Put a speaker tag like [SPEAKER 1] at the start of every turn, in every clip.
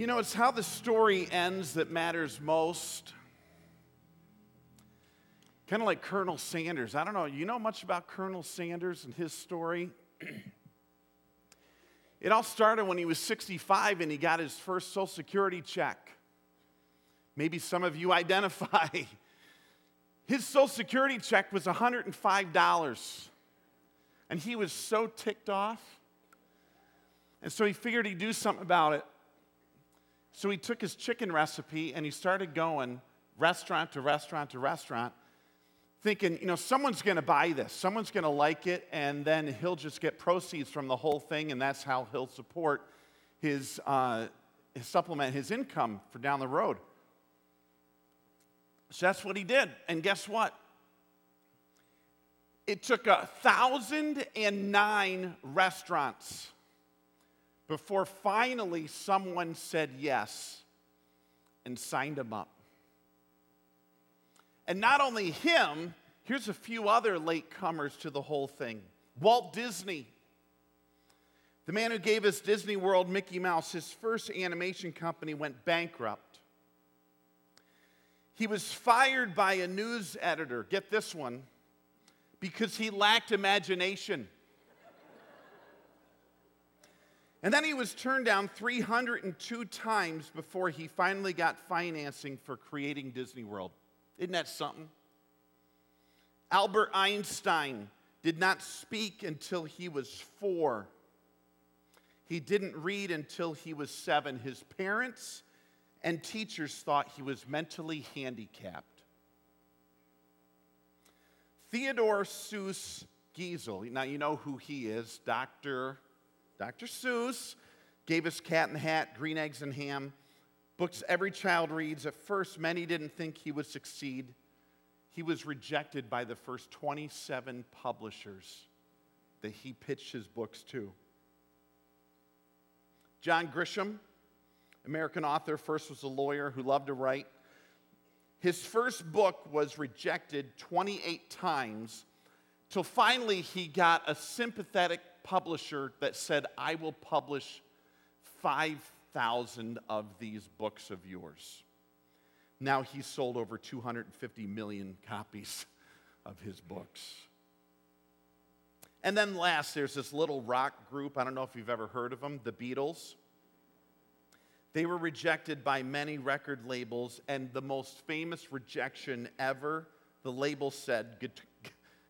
[SPEAKER 1] You know, it's how the story ends that matters most. Kind of like Colonel Sanders. I don't know, you know much about Colonel Sanders and his story? it all started when he was 65 and he got his first Social Security check. Maybe some of you identify. His Social Security check was $105. And he was so ticked off. And so he figured he'd do something about it. So he took his chicken recipe and he started going restaurant to restaurant to restaurant, thinking, you know, someone's going to buy this, someone's going to like it, and then he'll just get proceeds from the whole thing, and that's how he'll support his, uh, his supplement his income for down the road. So that's what he did. And guess what? It took a thousand and nine restaurants before finally someone said yes and signed him up. And not only him, here's a few other latecomers to the whole thing Walt Disney. The man who gave us Disney World Mickey Mouse, his first animation company went bankrupt. He was fired by a news editor, get this one, because he lacked imagination. And then he was turned down 302 times before he finally got financing for creating Disney World. Isn't that something? Albert Einstein did not speak until he was four. He didn't read until he was seven. His parents and teachers thought he was mentally handicapped. Theodore Seuss Geisel, now you know who he is, Dr. Dr. Seuss gave us Cat in the Hat, Green Eggs and Ham, books every child reads. At first, many didn't think he would succeed. He was rejected by the first 27 publishers that he pitched his books to. John Grisham, American author, first was a lawyer who loved to write. His first book was rejected 28 times till finally he got a sympathetic publisher that said, I will publish 5,000 of these books of yours. Now he's sold over 250 million copies of his books. And then last, there's this little rock group. I don't know if you've ever heard of them, the Beatles. They were rejected by many record labels, and the most famous rejection ever, the label said,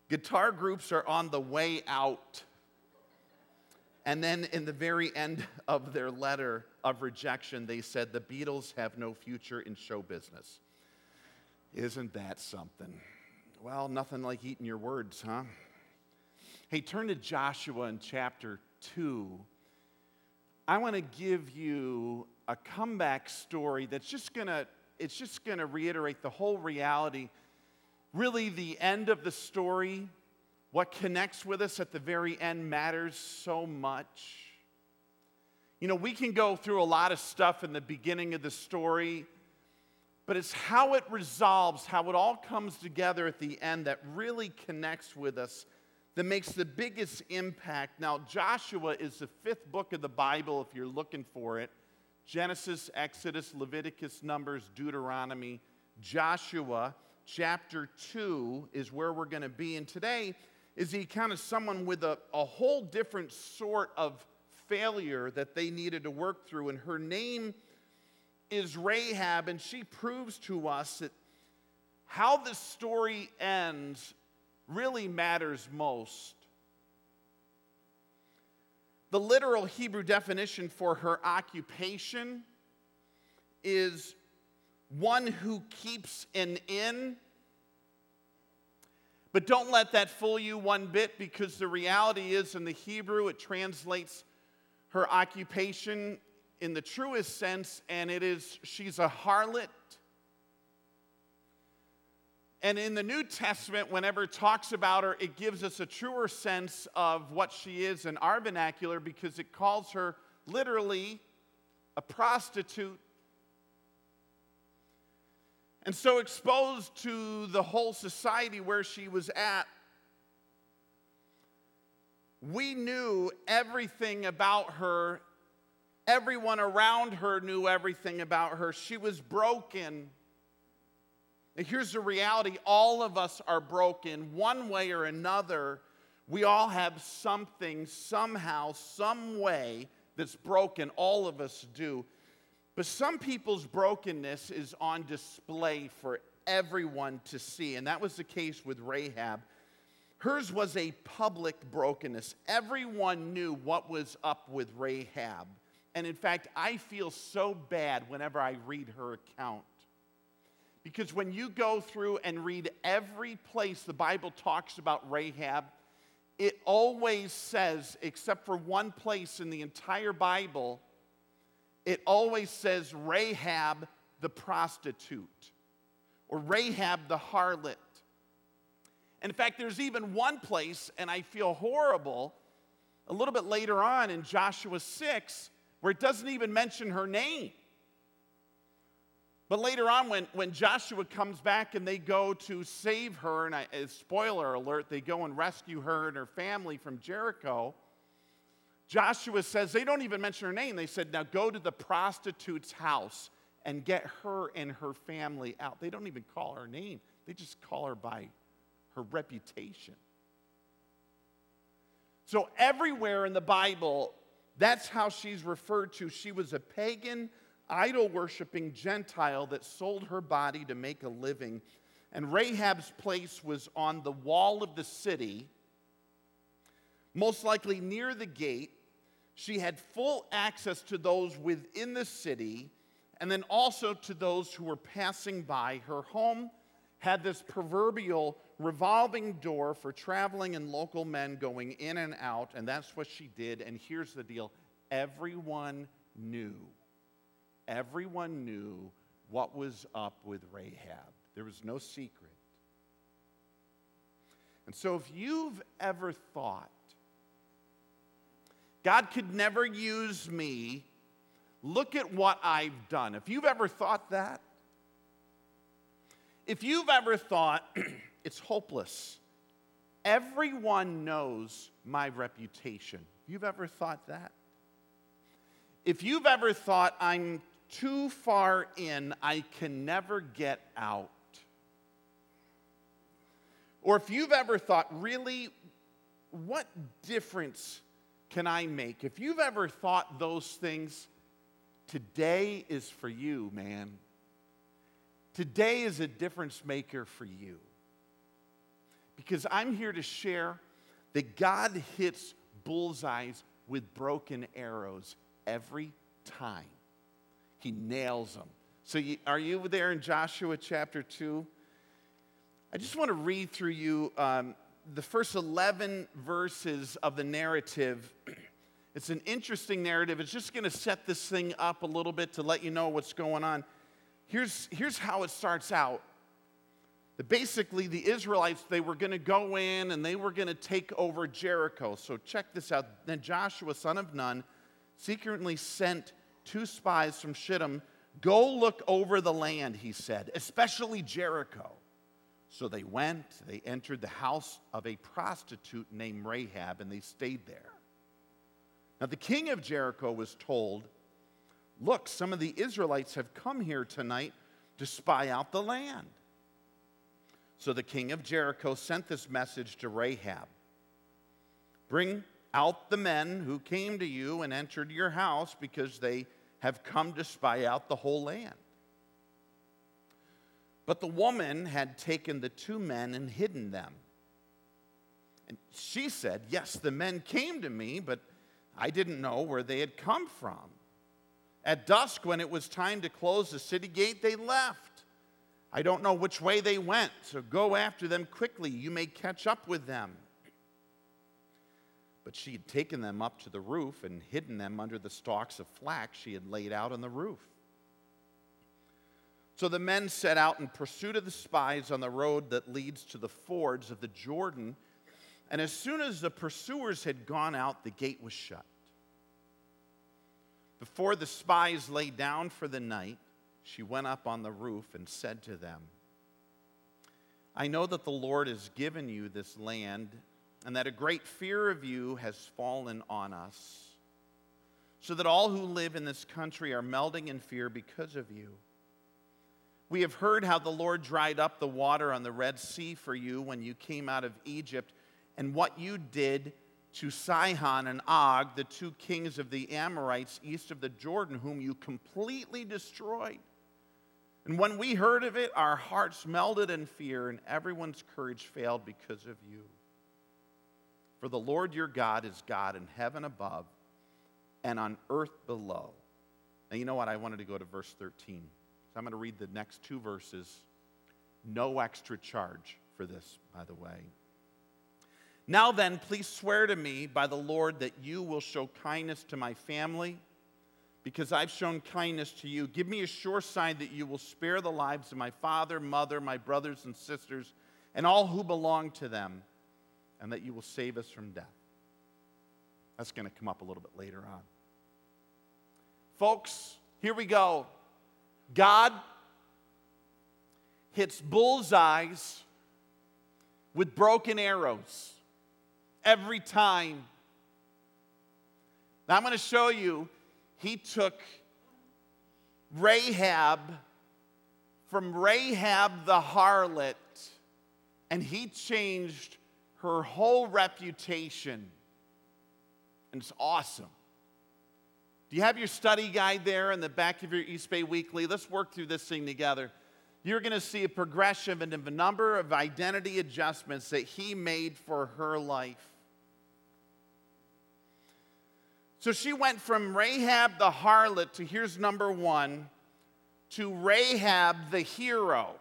[SPEAKER 1] Guitar groups are on the way out. And then in the very end of their letter of rejection, they said, The Beatles have no future in show business. Isn't that something? Well, nothing like eating your words, huh? Hey, turn to Joshua in chapter 2. I want to give you a comeback story that's just going to it's just going to reiterate the whole reality. Really the end of the story what connects with us at the very end matters so much. You know, we can go through a lot of stuff in the beginning of the story, but it's how it resolves, how it all comes together at the end that really connects with us, that makes the biggest impact. Now, Joshua is the fifth book of the Bible if you're looking for it Genesis, Exodus, Leviticus, Numbers, Deuteronomy, Joshua. Chapter 2 is where we're going to be. And today, is he kind of someone with a, a whole different sort of failure that they needed to work through. And her name is Rahab, and she proves to us that how the story ends really matters most. The literal Hebrew definition for her occupation is one who keeps an inn but don't let that fool you one bit because the reality is in the Hebrew it translates her occupation in the truest sense, and it is she's a harlot. And in the New Testament, whenever it talks about her, it gives us a truer sense of what she is in our vernacular because it calls her literally a prostitute and so exposed to the whole society where she was at, we knew everything about her, Everyone around her knew everything about her. She was broken. And here's the reality all of us are broken one way or another. We all have something, somehow, some way that's broken. All of us do. But some people's brokenness is on display for everyone to see. And that was the case with Rahab. Hers was a public brokenness. Everyone knew what was up with Rahab. And in fact, I feel so bad whenever I read her account. Because when you go through and read every place the Bible talks about Rahab, it always says, except for one place in the entire Bible, it always says Rahab the prostitute or Rahab the harlot. And In fact, there's even one place, and I feel horrible, a little bit later on in Joshua 6, where it doesn't even mention her name. But later on, when, when Joshua comes back and they go to save her, and I, spoiler alert, they go and rescue her and her family from Jericho. Joshua says, they don't even mention her name. They said, now go to the prostitute's house and get her and her family out. They don't even call her name, they just call her by her reputation. So, everywhere in the Bible, that's how she's referred to. She was a pagan idol worshiping Gentile that sold her body to make a living. And Rahab's place was on the wall of the city, most likely near the gate. She had full access to those within the city and then also to those who were passing by. Her home had this proverbial revolving door for traveling and local men going in and out, and that's what she did. And here's the deal everyone knew everyone knew what was up with Rahab. There was no secret. And so, if you've ever thought, God could never use me, look at what I've done. If you've ever thought that, if you've ever thought it's hopeless, everyone knows my reputation. If you've ever thought that, if you've ever thought I'm too far in, I can never get out. Or if you've ever thought, really, what difference can I make? If you've ever thought those things, today is for you, man. Today is a difference maker for you. Because I'm here to share that God hits bullseyes with broken arrows every time. He nails them. So, you, are you there in Joshua chapter 2? I just want to read through you um, the first 11 verses of the narrative. It's an interesting narrative. It's just going to set this thing up a little bit to let you know what's going on. Here's, here's how it starts out. Basically, the Israelites, they were going to go in and they were going to take over Jericho. So check this out. Then Joshua, son of Nun, secretly sent two spies from Shittim, Go look over the land, he said, especially Jericho. So they went, they entered the house of a prostitute named Rahab, and they stayed there. Now, the king of Jericho was told, Look, some of the Israelites have come here tonight to spy out the land. So the king of Jericho sent this message to Rahab Bring out the men who came to you and entered your house because they have come to spy out the whole land. But the woman had taken the two men and hidden them. And she said, Yes, the men came to me, but I didn't know where they had come from. At dusk, when it was time to close the city gate, they left. I don't know which way they went, so go after them quickly. You may catch up with them. But she had taken them up to the roof and hidden them under the stalks of flax she had laid out on the roof. So the men set out in pursuit of the spies on the road that leads to the fords of the Jordan. And as soon as the pursuers had gone out, the gate was shut. Before the spies lay down for the night, she went up on the roof and said to them, I know that the Lord has given you this land and that a great fear of you has fallen on us. so that all who live in this country are melting in fear because of you. We have heard how the Lord dried up the water on the Red Sea for you when you came out of Egypt, and what you did to Sihon and Og, the two kings of the Amorites east of the Jordan, whom you completely destroyed. And when we heard of it, our hearts melted in fear, and everyone's courage failed because of you. For the Lord your God is God in heaven above and on earth below. Now, you know what? I wanted to go to verse 13. So I'm going to read the next two verses. No extra charge for this, by the way. Now then, please swear to me by the Lord that you will show kindness to my family because I've shown kindness to you. Give me a sure sign that you will spare the lives of my father, mother, my brothers and sisters, and all who belong to them, and that you will save us from death. That's going to come up a little bit later on. Folks, here we go. God hits bullseyes with broken arrows every time. Now, I'm going to show you, he took Rahab from Rahab the harlot, and he changed her whole reputation. And it's awesome. Do you have your study guide there in the back of your East Bay Weekly? Let's work through this thing together. You're going to see a progression and a number of identity adjustments that he made for her life. So she went from Rahab the harlot to here's number one to Rahab the hero.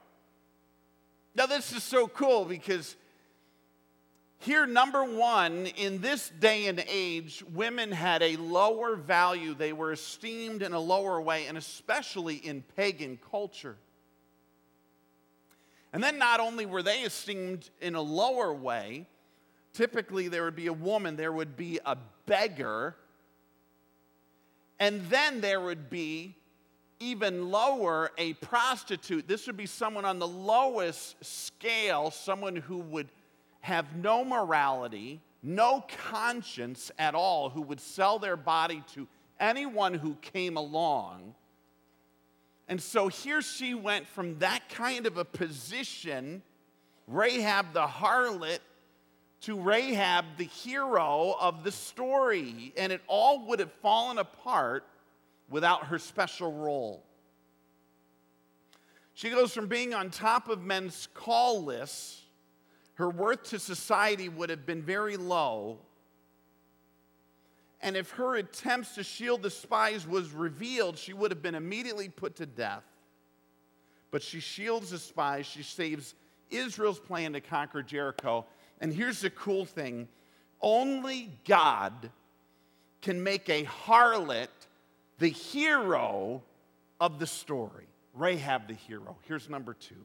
[SPEAKER 1] Now, this is so cool because here, number one, in this day and age, women had a lower value. They were esteemed in a lower way, and especially in pagan culture. And then, not only were they esteemed in a lower way, typically there would be a woman, there would be a beggar, and then there would be even lower a prostitute. This would be someone on the lowest scale, someone who would have no morality, no conscience at all, who would sell their body to anyone who came along. And so here she went from that kind of a position, Rahab the harlot, to Rahab the hero of the story. And it all would have fallen apart without her special role. She goes from being on top of men's call lists her worth to society would have been very low. And if her attempts to shield the spies was revealed, she would have been immediately put to death. But she shields the spies, she saves Israel's plan to conquer Jericho. And here's the cool thing only God can make a harlot the hero of the story. Rahab, the hero. Here's number two.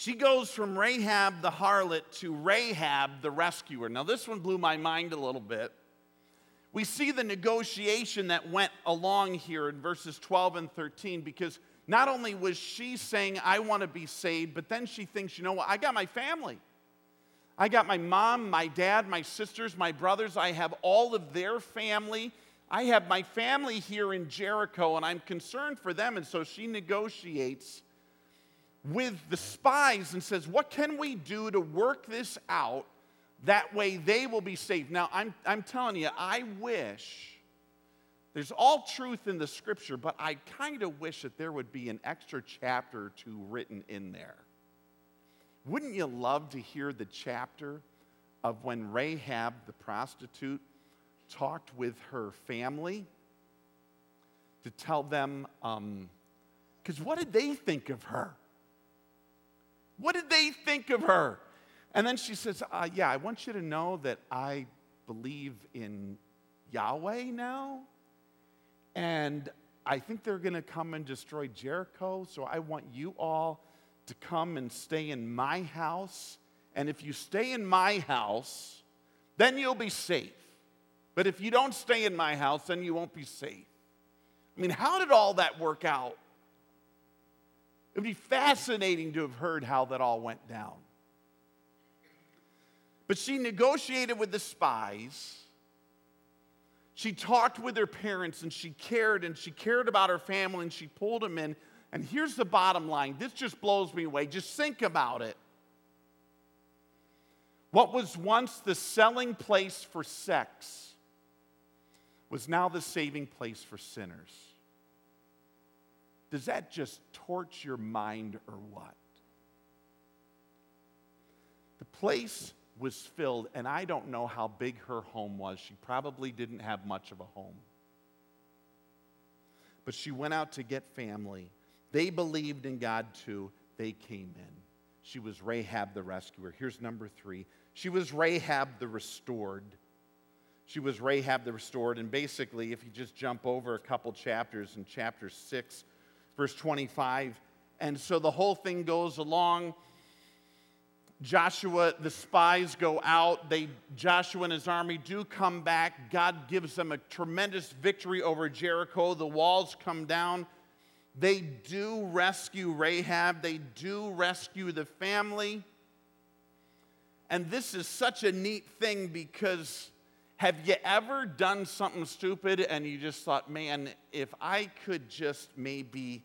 [SPEAKER 1] She goes from Rahab the harlot to Rahab the rescuer. Now, this one blew my mind a little bit. We see the negotiation that went along here in verses 12 and 13 because not only was she saying, I want to be saved, but then she thinks, you know what, I got my family. I got my mom, my dad, my sisters, my brothers. I have all of their family. I have my family here in Jericho, and I'm concerned for them. And so she negotiates with the spies and says, What can we do to work this out? That way they will be saved. Now, I'm, I'm telling you, I wish there's all truth in the scripture, but I kind of wish that there would be an extra chapter or two written in there. Wouldn't you love to hear the chapter of when Rahab the prostitute talked with her family to tell them, because um, what did they think of her? What did they think of her? And then she says, uh, Yeah, I want you to know that I believe in Yahweh now. And I think they're going to come and destroy Jericho. So I want you all to come and stay in my house. And if you stay in my house, then you'll be safe. But if you don't stay in my house, then you won't be safe. I mean, how did all that work out? It would be fascinating to have heard how that all went down. But she negotiated with the spies. She talked with her parents and she cared and she cared about her family and she pulled them in. And here's the bottom line this just blows me away. Just think about it. What was once the selling place for sex was now the saving place for sinners. Does that just torch your mind or what? The place was filled, and I don't know how big her home was. She probably didn't have much of a home. But she went out to get family. They believed in God too. They came in. She was Rahab the rescuer. Here's number three she was Rahab the restored. She was Rahab the restored. And basically, if you just jump over a couple chapters in chapter 6, verse 25, and so the whole thing goes along Joshua, the spies go out. They, Joshua and his army do come back. God gives them a tremendous victory over Jericho. The walls come down. They do rescue Rahab, they do rescue the family. And this is such a neat thing because have you ever done something stupid and you just thought, man, if I could just maybe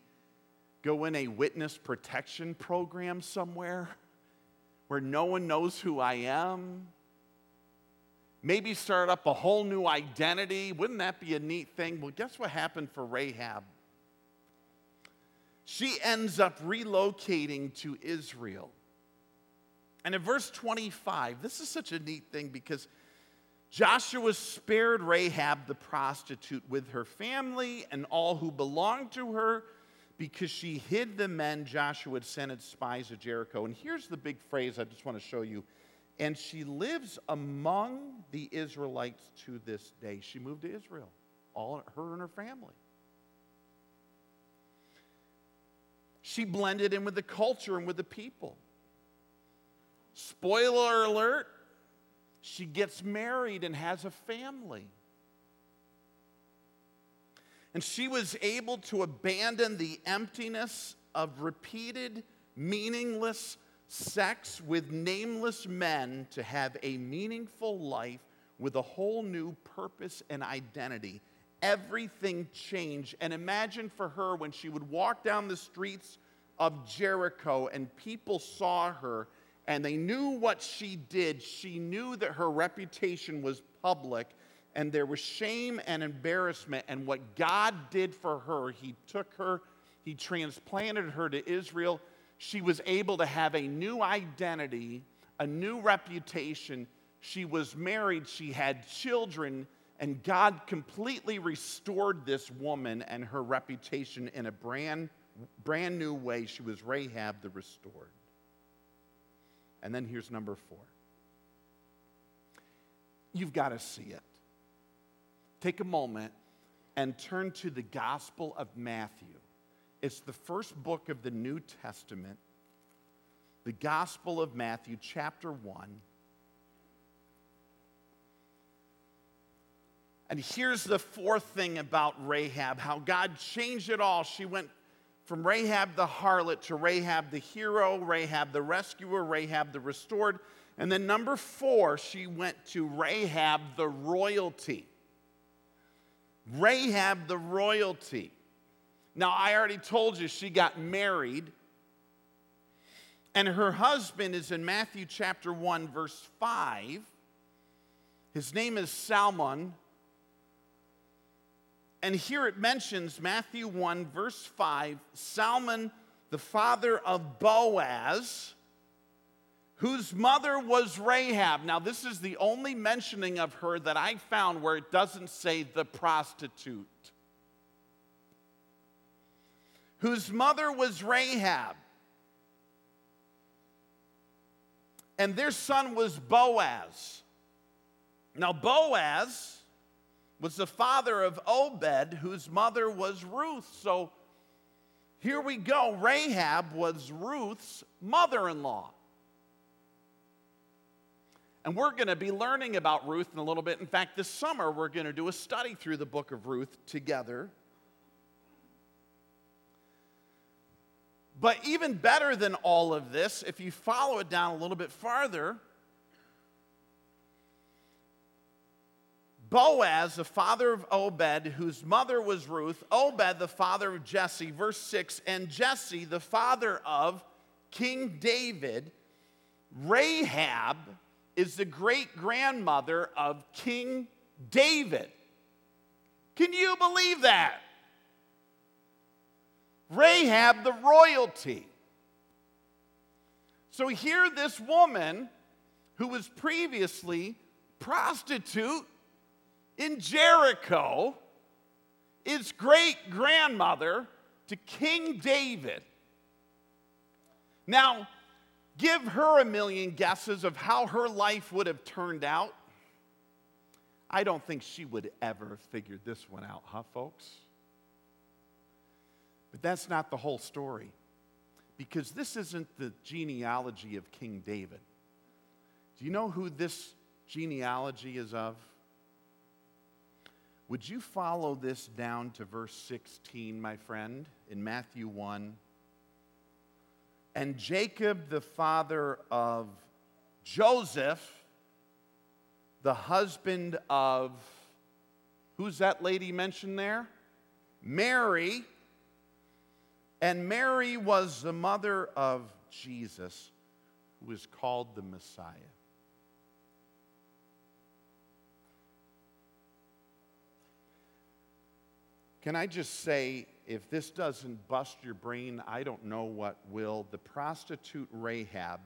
[SPEAKER 1] go in a witness protection program somewhere? where no one knows who I am. Maybe start up a whole new identity. Wouldn't that be a neat thing? Well, guess what happened for Rahab? She ends up relocating to Israel. And in verse 25, this is such a neat thing because Joshua spared Rahab the prostitute with her family and all who belonged to her because she hid the men Joshua had sent as spies of Jericho. And here's the big phrase I just want to show you. And she lives among the Israelites to this day. She moved to Israel, all her and her family. She blended in with the culture and with the people. Spoiler alert, she gets married and has a family. And she was able to abandon the emptiness of repeated, meaningless sex with nameless men to have a meaningful life with a whole new purpose and identity. Everything changed. And imagine for her when she would walk down the streets of Jericho and people saw her and they knew what she did. She knew that her reputation was public and there was shame and embarrassment. And what God did for her, He took her, He transplanted her to Israel. She was able to have a new identity, a new reputation. She was married, she had children, and God completely restored this woman and her reputation in a brand, brand new way. She was Rahab the restored. And then here's number four. You've got to see it take a moment and turn to the Gospel of Matthew. It's the first book of the New Testament, the Gospel of Matthew, chapter 1. And here's the fourth thing about Rahab how God changed it all. She went from Rahab the harlot to Rahab the hero, Rahab the rescuer, Rahab the restored. And then number four, she went to Rahab the royalty. Rahab the royalty. Now, I already told you she got married, and her husband is in Matthew chapter 1, verse 5. His name is Salmon. And here it mentions Matthew 1, verse 5 Salmon, the father of Boaz whose mother was Rahab. Now, this is the only mentioning of her that I found where it doesn't say the prostitute. Whose mother was Rahab. And their son was Boaz. Now, Boaz was the father of Obed, whose mother was Ruth. So here we go. Rahab was Ruth's mother in law. And we're going to be learning about Ruth in a little bit. In fact, this summer we're going to do a study through the book of Ruth together. But even better than all of this, if you follow it down a little bit farther, Boaz, the father of Obed, whose mother was Ruth, Obed, the father of Jesse, verse 6, and Jesse, the father of King David, Rahab is the great grandmother of King David. Can you believe that? Rahab, the royalty. So here, this woman who was previously prostitute in Jericho is great grandmother to King David. Now, give her a million guesses of how her life would have turned out. I don't think she would ever have figured this one out, huh, folks? But that's not the whole story, because this isn't the genealogy of King David. Do you know who this genealogy is of? Would you follow this down to verse 16, my friend, in Matthew 1? And Jacob, the father of Joseph, the husband of, who's that lady mentioned there? Mary. And Mary was the mother of Jesus, who is called the Messiah. Can I just say, if this doesn't bust your brain, I don't know what will. The prostitute Rahab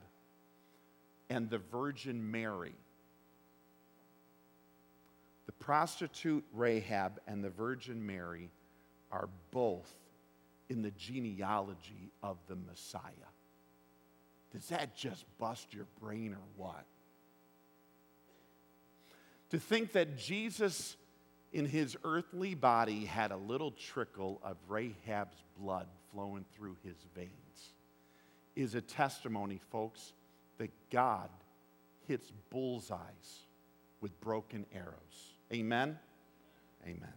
[SPEAKER 1] and the Virgin Mary. The prostitute Rahab and the Virgin Mary are both in the genealogy of the Messiah. Does that just bust your brain or what? To think that Jesus in his earthly body had a little trickle of Rahab's blood flowing through his veins is a testimony, folks, that God hits bullseyes with broken arrows. Amen? Amen.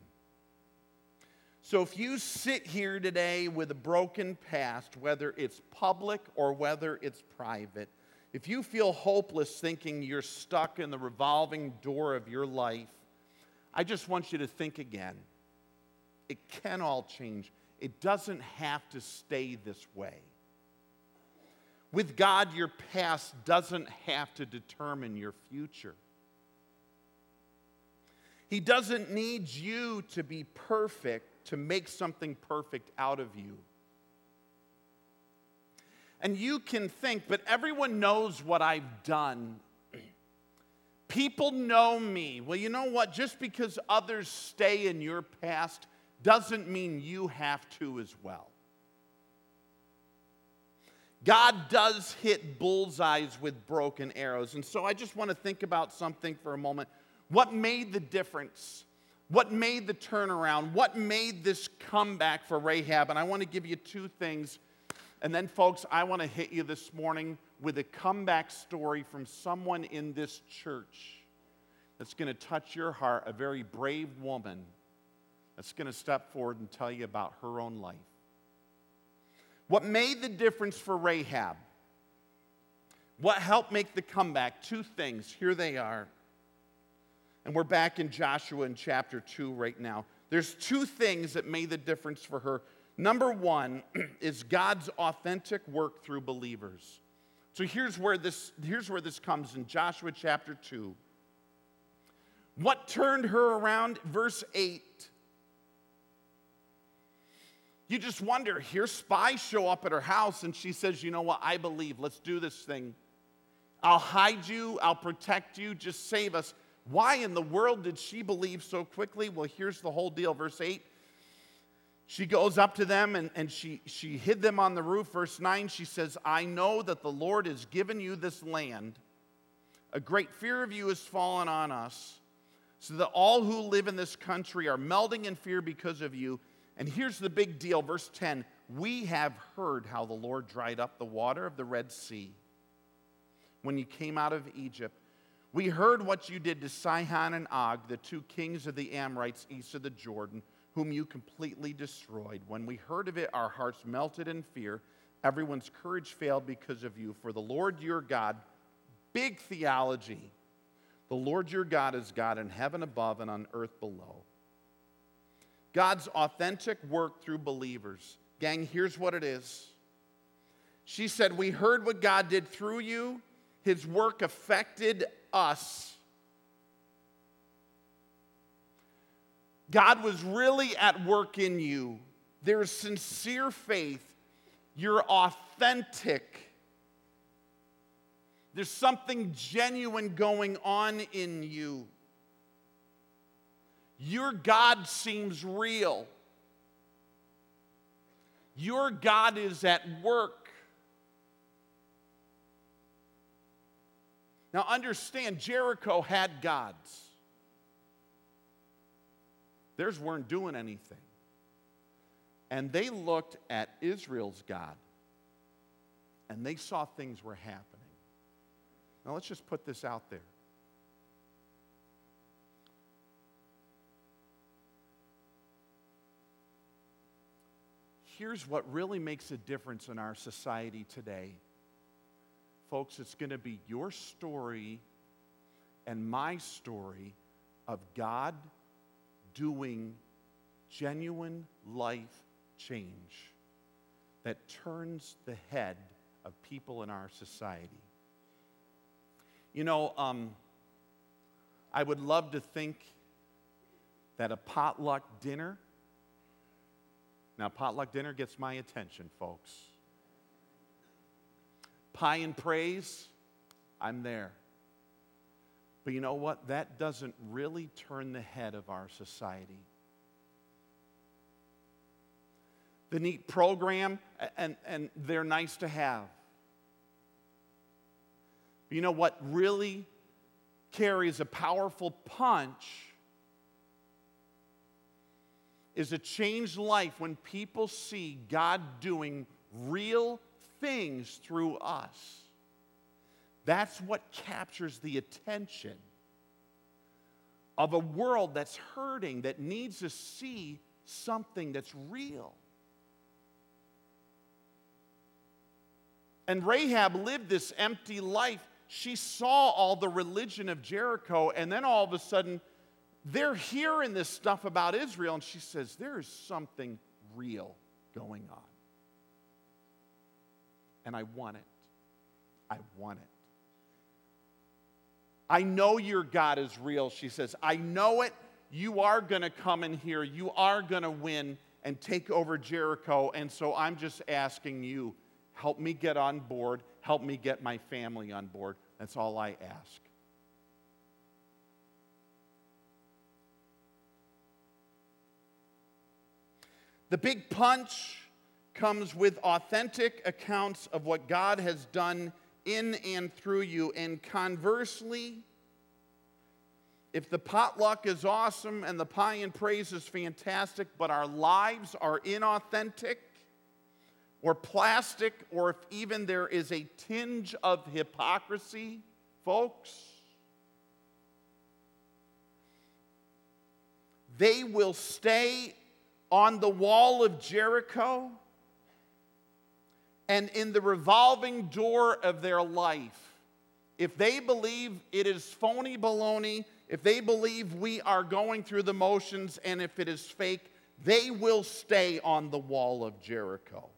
[SPEAKER 1] So if you sit here today with a broken past, whether it's public or whether it's private, if you feel hopeless thinking you're stuck in the revolving door of your life, I just want you to think again. It can all change, it doesn't have to stay this way. With God, your past doesn't have to determine your future. He doesn't need you to be perfect to make something perfect out of you. And you can think, but everyone knows what I've done People know me. Well, you know what? Just because others stay in your past doesn't mean you have to as well. God does hit bullseyes with broken arrows. And so I just want to think about something for a moment. What made the difference? What made the turnaround? What made this comeback for Rahab? And I want to give you two things. And then, folks, I want to hit you this morning with a comeback story from someone in this church that's going to touch your heart, a very brave woman that's going to step forward and tell you about her own life. What made the difference for Rahab? What helped make the comeback? Two things. Here they are. And we're back in Joshua in chapter 2 right now. There's two things that made the difference for her. Number one is God's authentic work through believers. So here's where this, here's where this comes in Joshua chapter 2. What turned her around? Verse 8. You just wonder here, spies show up at her house, and she says, You know what? I believe. Let's do this thing. I'll hide you, I'll protect you, just save us. Why in the world did she believe so quickly? Well, here's the whole deal. Verse 8 she goes up to them and, and she, she hid them on the roof. Verse 9, she says, I know that the Lord has given you this land. A great fear of you has fallen on us, so that all who live in this country are melting in fear because of you. And here's the big deal, verse 10 We have heard how the Lord dried up the water of the Red Sea when you came out of Egypt. We heard what you did to Sihon and Og, the two kings of the Amorites east of the Jordan whom you completely destroyed. When we heard of it, our hearts melted in fear. Everyone's courage failed because of you. For the Lord your God, big theology, The Lord your God is God in heaven above and on earth below. God's authentic work through believers. Gang, here's what it is. She said, We heard what God did through you, His work affected us. God was really at work in you. There's sincere faith. You're authentic. There's something genuine going on in you. Your God seems real. Your God is at work. Now, understand, Jericho had gods. Theirs weren't doing anything. And they looked at Israel's God and they saw things were happening. Now, let's just put this out there. Here's what really makes a difference in our society today. Folks, it's going to be your story and my story of God doing genuine life change that turns the head of people in our society. You know, um, I would love to think that a potluck dinner, now, potluck dinner gets my attention, folks. Pie and praise, I'm there. But you know what? That doesn't really turn the head of our society. The neat program, and, and they're nice to have. But you know what really carries a powerful punch is a changed life when people see God doing real things through us. That's what captures the attention of a world that's hurting, that needs to see something that's real. And Rahab lived this empty life. She saw all the religion of Jericho, and then all of a sudden, they're hearing this stuff about Israel, and she says, There is something real going on. And I want it. I want it. I know your God is real, she says. I know it. You are going to come in here. You are going to win and take over Jericho. And so I'm just asking you, help me get on board. Help me get my family on board. That's all I ask. The big punch comes with authentic accounts of what God has done in and through you. And conversely, if the potluck is awesome and the pie and praise is fantastic, but our lives are inauthentic or plastic, or if even there is a tinge of hypocrisy, folks, they will stay on the wall of Jericho and in the revolving door of their life, if they believe it is phony baloney, if they believe we are going through the motions, and if it is fake, they will stay on the wall of Jericho.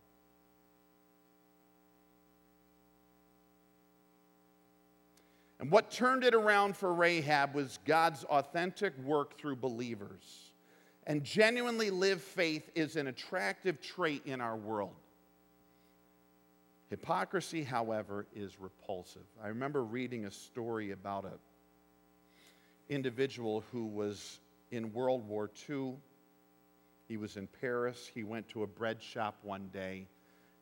[SPEAKER 1] And what turned it around for Rahab was God's authentic work through believers. And genuinely live faith is an attractive trait in our world. Hypocrisy, however, is repulsive. I remember reading a story about an individual who was in World War II. He was in Paris. He went to a bread shop one day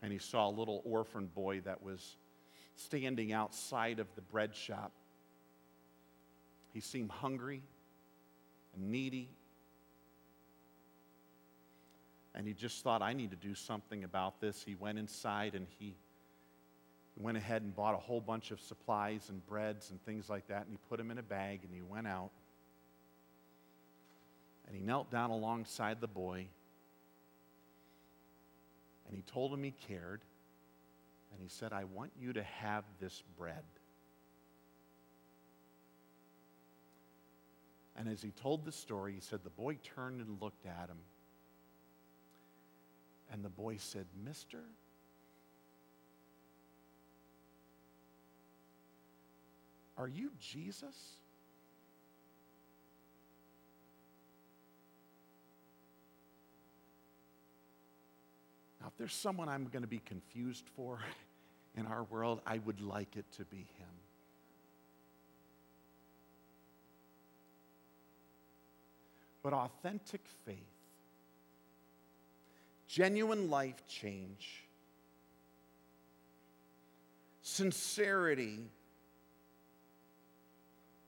[SPEAKER 1] and he saw a little orphan boy that was standing outside of the bread shop. He seemed hungry and needy. And he just thought, I need to do something about this. He went inside and he went ahead and bought a whole bunch of supplies and breads and things like that, and he put them in a bag and he went out. And he knelt down alongside the boy and he told him he cared. And he said, I want you to have this bread. And as he told the story, he said the boy turned and looked at him. And the boy said, Mister, are you Jesus? Now, if there's someone I'm going to be confused for in our world, I would like it to be him. But authentic faith, genuine life change, sincerity,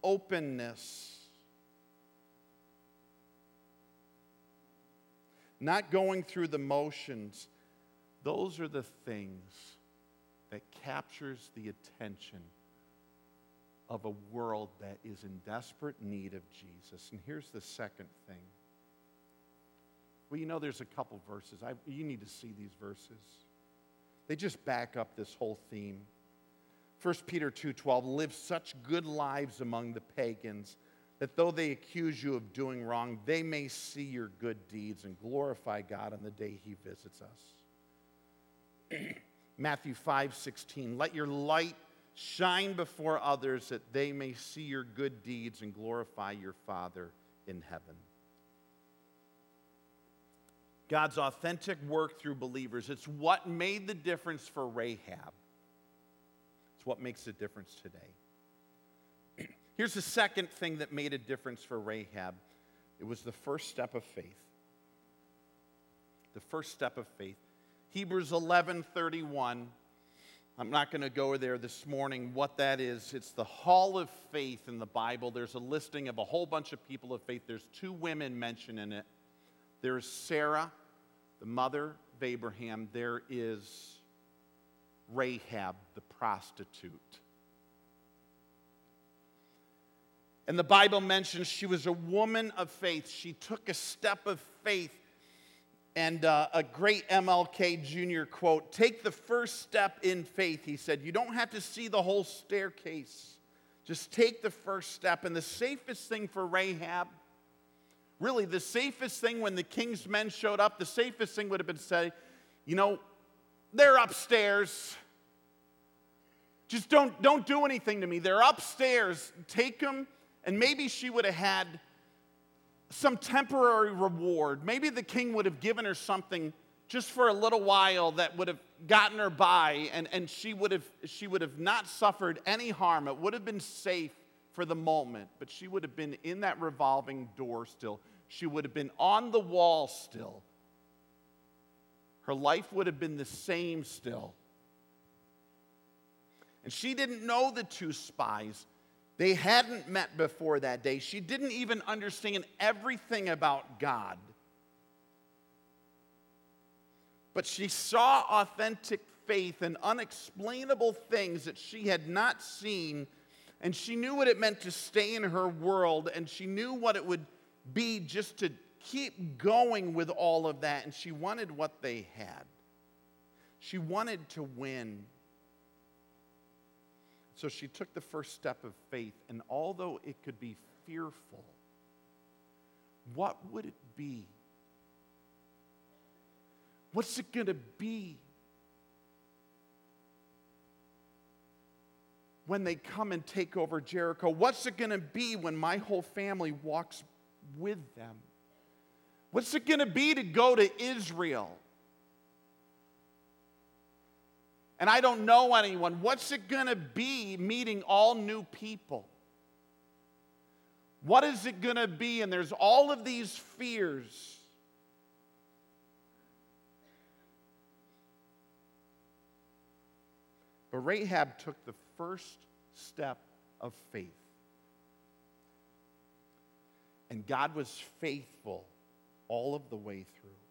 [SPEAKER 1] openness, not going through the motions, those are the things that captures the attention of a world that is in desperate need of Jesus. And here's the second thing. Well, you know, there's a couple verses. I, you need to see these verses. They just back up this whole theme. 1 Peter 2:12 live such good lives among the pagans that though they accuse you of doing wrong, they may see your good deeds and glorify God on the day he visits us. Matthew 5:16 Let your light shine before others that they may see your good deeds and glorify your Father in heaven. God's authentic work through believers. It's what made the difference for Rahab. It's what makes a difference today. Here's the second thing that made a difference for Rahab it was the first step of faith. The first step of faith. Hebrews 11 31 I'm not going to go there this morning what that is. It's the hall of faith in the Bible. There's a listing of a whole bunch of people of faith. There's two women mentioned in it. There's Sarah, the mother of Abraham. There is Rahab, the prostitute. And the Bible mentions she was a woman of faith. She took a step of faith and uh, a great MLK Jr. quote Take the first step in faith, he said. You don't have to see the whole staircase, just take the first step. And the safest thing for Rahab, really, the safest thing when the king's men showed up, the safest thing would have been to say, You know, they're upstairs. Just don't, don't do anything to me. They're upstairs. Take them. And maybe she would have had some temporary reward. Maybe the king would have given her something just for a little while that would have gotten her by and, and she, would have, she would have not suffered any harm. It would have been safe for the moment, but she would have been in that revolving door still. She would have been on the wall still. Her life would have been the same still. And she didn't know the two spies. They hadn't met before that day. She didn't even understand everything about God. But she saw authentic faith and unexplainable things that she had not seen. And she knew what it meant to stay in her world. And she knew what it would be just to keep going with all of that. And she wanted what they had. She wanted to win. So she took the first step of faith, and although it could be fearful, what would it be? What's it going to be when they come and take over Jericho? What's it going to be when my whole family walks with them? What's it going to be to go to Israel? And I don't know anyone, what's it going to be meeting all new people? What is it going to be? And there's all of these fears. But Rahab took the first step of faith. And God was faithful all of the way through.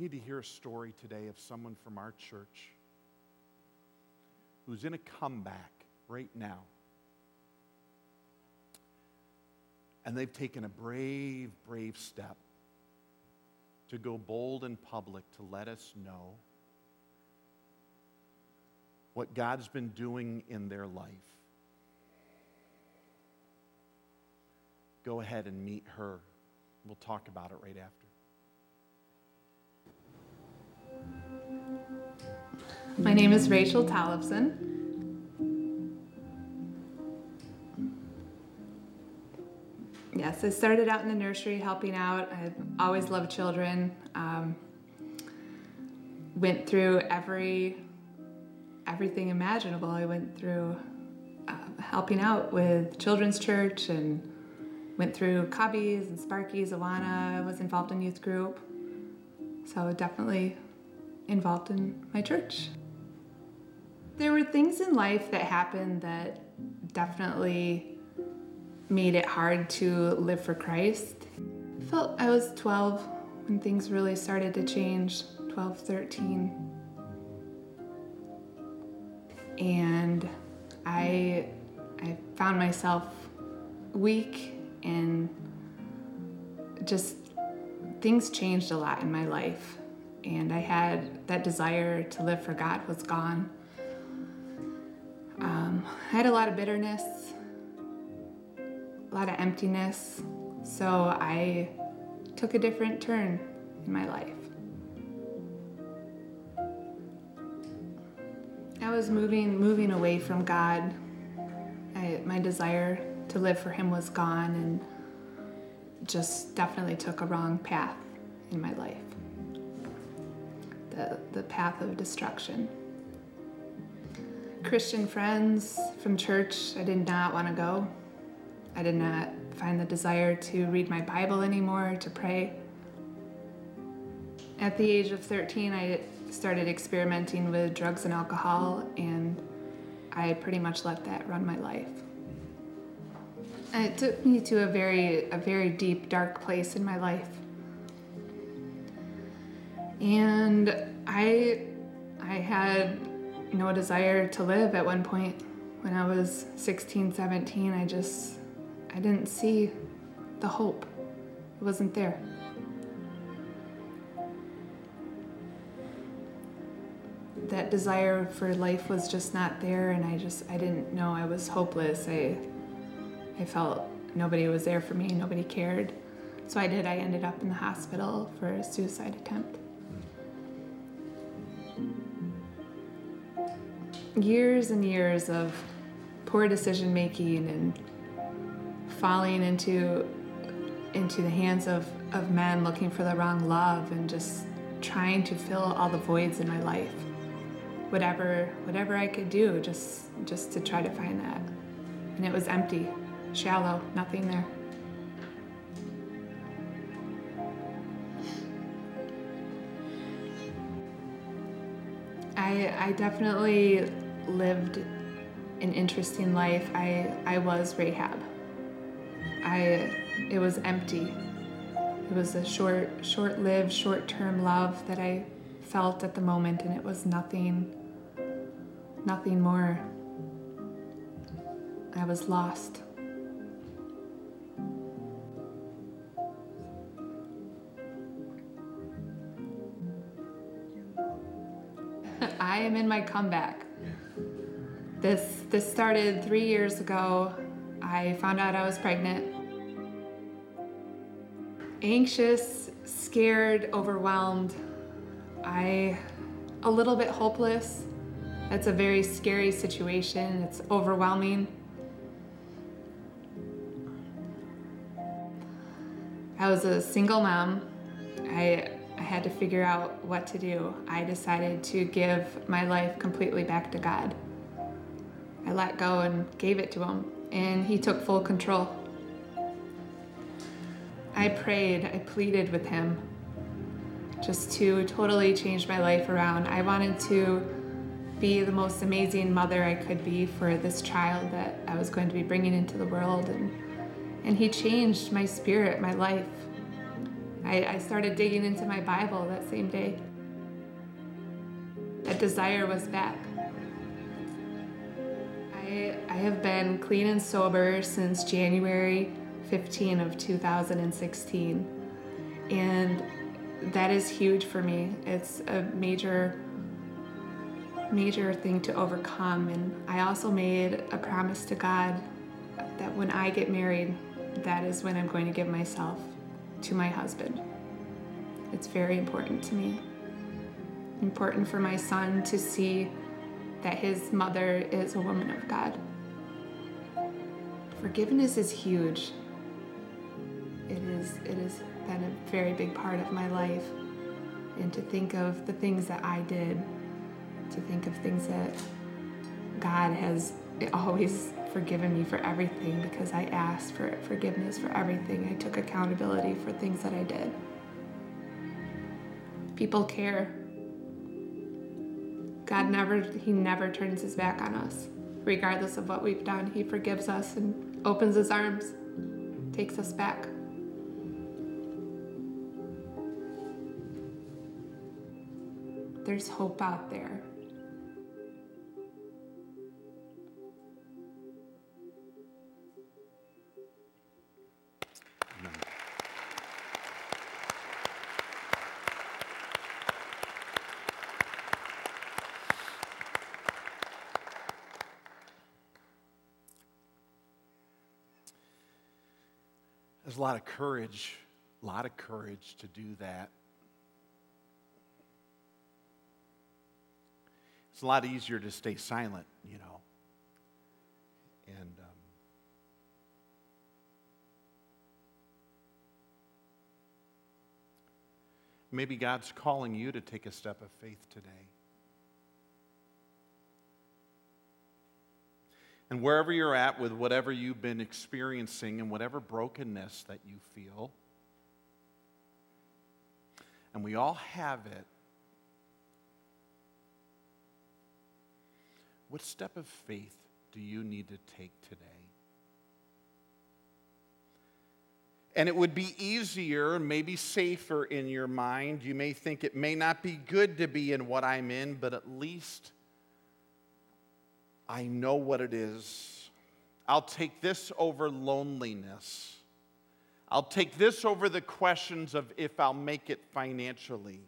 [SPEAKER 1] Need to hear a story today of someone from our church who's in a comeback right now. And they've taken a brave, brave step. to go bold in public to let us know what God's been doing in their life. Go ahead and meet her. We'll talk about it right after.
[SPEAKER 2] My name is Rachel Tollefson. Yes, I started out in the nursery helping out. I always loved children. Um, went through every everything imaginable. I went through uh, helping out with children's church and went through Cubbies and Sparkies, Awana. I was involved in youth group. So definitely involved in my church. There were things in life that happened that definitely made it hard to live for Christ. I felt I was 12 when things really started to change 12, 13. And I, I found myself weak and just things changed a lot in my life. And I had that desire to live for God was gone. I had a lot of bitterness, a lot of emptiness, so I took a different turn in my life. I was moving moving away from God. I, my desire to live for Him was gone, and just definitely took a wrong path in my life. The the path of destruction. Christian friends from church, I did not want to go. I did not find the desire to read my Bible anymore, to pray. At the age of 13, I started experimenting with drugs and alcohol, and I pretty much let that run my life. And it took me to a very, a very deep, dark place in my life. And I, I had no desire to live at one point. When I was 16, 17, I just, I didn't see the hope. It wasn't there. That desire for life was just not there, and I just, I didn't know I was hopeless. I, I felt nobody was there for me, nobody cared. So I did, I ended up in the hospital for a suicide attempt. Years and years of poor decision making and falling into into the hands of, of men looking for the wrong love and just trying to fill all the voids in my life. Whatever whatever i could do just just to try to find that. And it was empty shallow nothing there. I, I definitely lived an interesting life. I, I was Rahab. I, it was empty. It was a short, short-lived, short-term love that I felt at the moment, and it was nothing, nothing more. I was lost. I am in my comeback. This this started three years ago. I found out I was pregnant. Anxious, scared, overwhelmed. I a little bit hopeless. That's a very scary situation. It's overwhelming. I was a single mom. I I had to figure out what to do. I decided to give my life completely back to God. Let go and gave it to Him, and He took full control. I prayed, I pleaded with Him just to totally change my life around. I wanted to be the most amazing mother I could be for this child that I was going to be bringing into the world. And, and He changed my spirit, my life. I, I started digging into my Bible that same day. That desire was back. I, have been clean and sober since January 15 of 2016. And that is huge for me. It's a major major thing to overcome and I also made a promise to God that when I get married, that is when I'm going to give myself to my husband. It's very important to me. Important for my son to see that his mother is a woman of God. Forgiveness is huge. It is it has been a very big part of my life. And to think of the things that I did, to think of things that God has always forgiven me for everything because I asked for forgiveness for everything. I took accountability for things that I did. People care. God never, He never turns His back on us. Regardless of what we've done, He forgives us and opens His arms, takes us back. There's hope out there.
[SPEAKER 1] A lot of courage, a lot of courage to do that. It's a lot easier to stay silent, you know. And um, maybe God's calling you to take a step of faith today. And wherever you're at with whatever you've been experiencing and whatever brokenness that you feel, and we all have it, what step of faith do you need to take today? And it would be easier, maybe safer in your mind. You may think it may not be good to be in what I'm in, but at least I know what it is. I'll take this over loneliness. I'll take this over the questions of if I'll make it financially.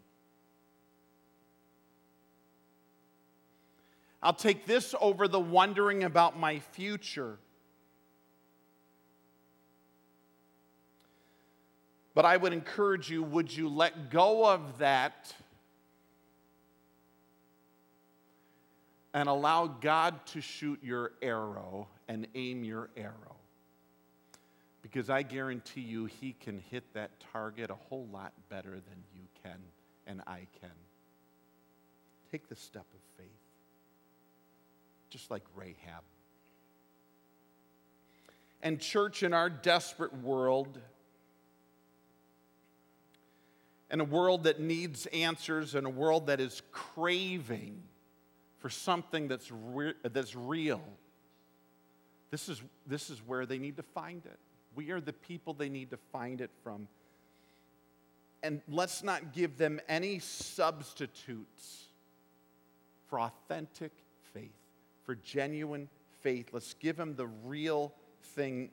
[SPEAKER 1] I'll take this over the wondering about my future. But I would encourage you would you let go of that and allow God to shoot your arrow and aim your arrow. Because I guarantee you, He can hit that target a whole lot better than you can and I can. Take the step of faith, just like Rahab. And, church, in our desperate world, in a world that needs answers, in a world that is craving for something that's, re- that's real, this is, this is where they need to find it. We are the people they need to find it from. And let's not give them any substitutes for authentic faith, for genuine faith. Let's give them the real thing.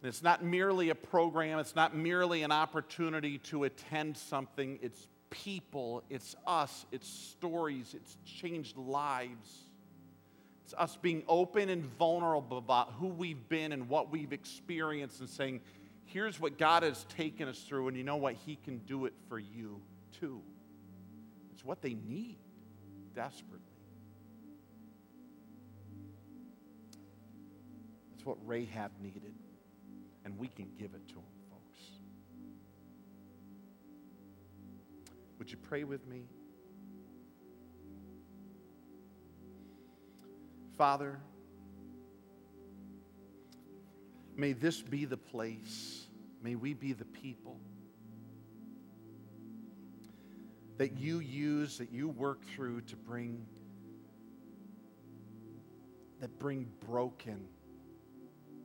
[SPEAKER 1] And it's not merely a program, it's not merely an opportunity to attend something, it's people, it's us, it's stories, it's changed lives. It's us being open and vulnerable about who we've been and what we've experienced and saying, here's what God has taken us through, and you know what? He can do it for you too. It's what they need desperately. It's what Rahab needed, and we can give it to them. Would you pray with me? Father, may this be the place, may we be the people that you use, that you work through to bring, that bring broken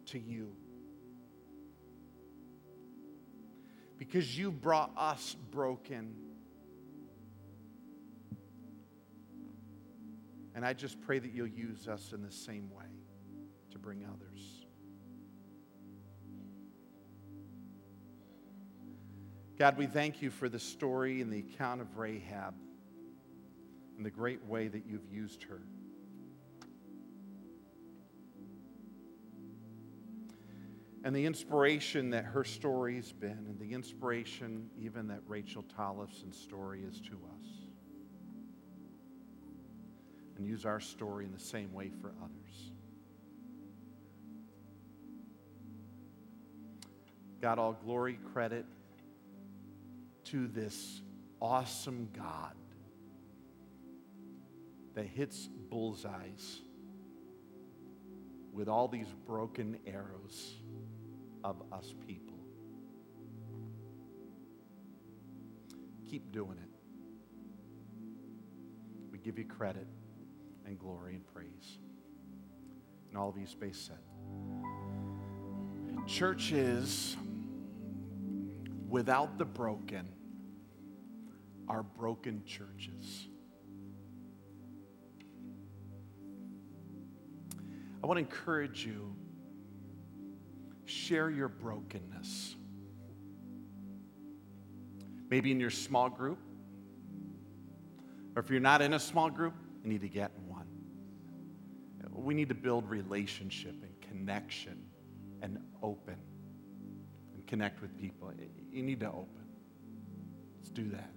[SPEAKER 1] to you. Because you brought us broken And I just pray that you'll use us in the same way to bring others. God, we thank you for the story and the account of Rahab and the great way that you've used her. And the inspiration that her story's been, and the inspiration even that Rachel Tollefson's story is to us. And use our story in the same way for others. God, all glory, credit to this awesome God that hits bullseyes with all these broken arrows of us people. Keep doing it. We give you credit and glory and praise. And all of you space said. Churches without the broken are broken churches. I want to encourage you share your brokenness. Maybe in your small group, or if you're not in a small group, you need to get in one. We need to build relationship and connection and open and connect with people. You need to open. Let's do that.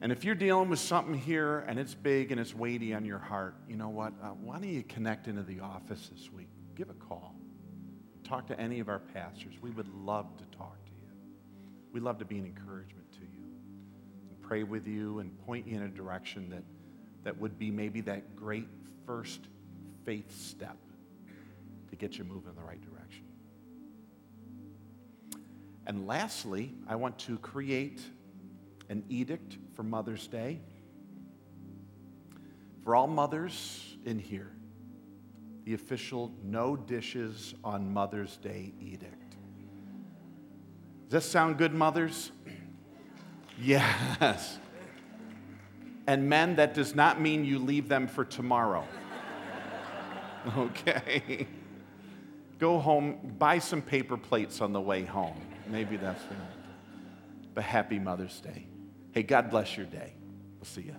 [SPEAKER 1] And if you're dealing with something here and it's big and it's weighty on your heart, you know what? Uh, why don't you connect into the office this week? Give a call. Talk to any of our pastors. We would love to talk to you. We'd love to be an encouragement to you and pray with you and point you in a direction that, that would be maybe that great first faith step to get you moving in the right direction. And lastly, I want to create an edict for Mother's Day. For all mothers in here, the official no dishes on Mother's Day edict. Does that sound good, mothers? Yes. And men, that does not mean you leave them for tomorrow. Okay. Go home, buy some paper plates on the way home. Maybe that's the. But happy Mother's Day. Hey, God bless your day. We'll see you.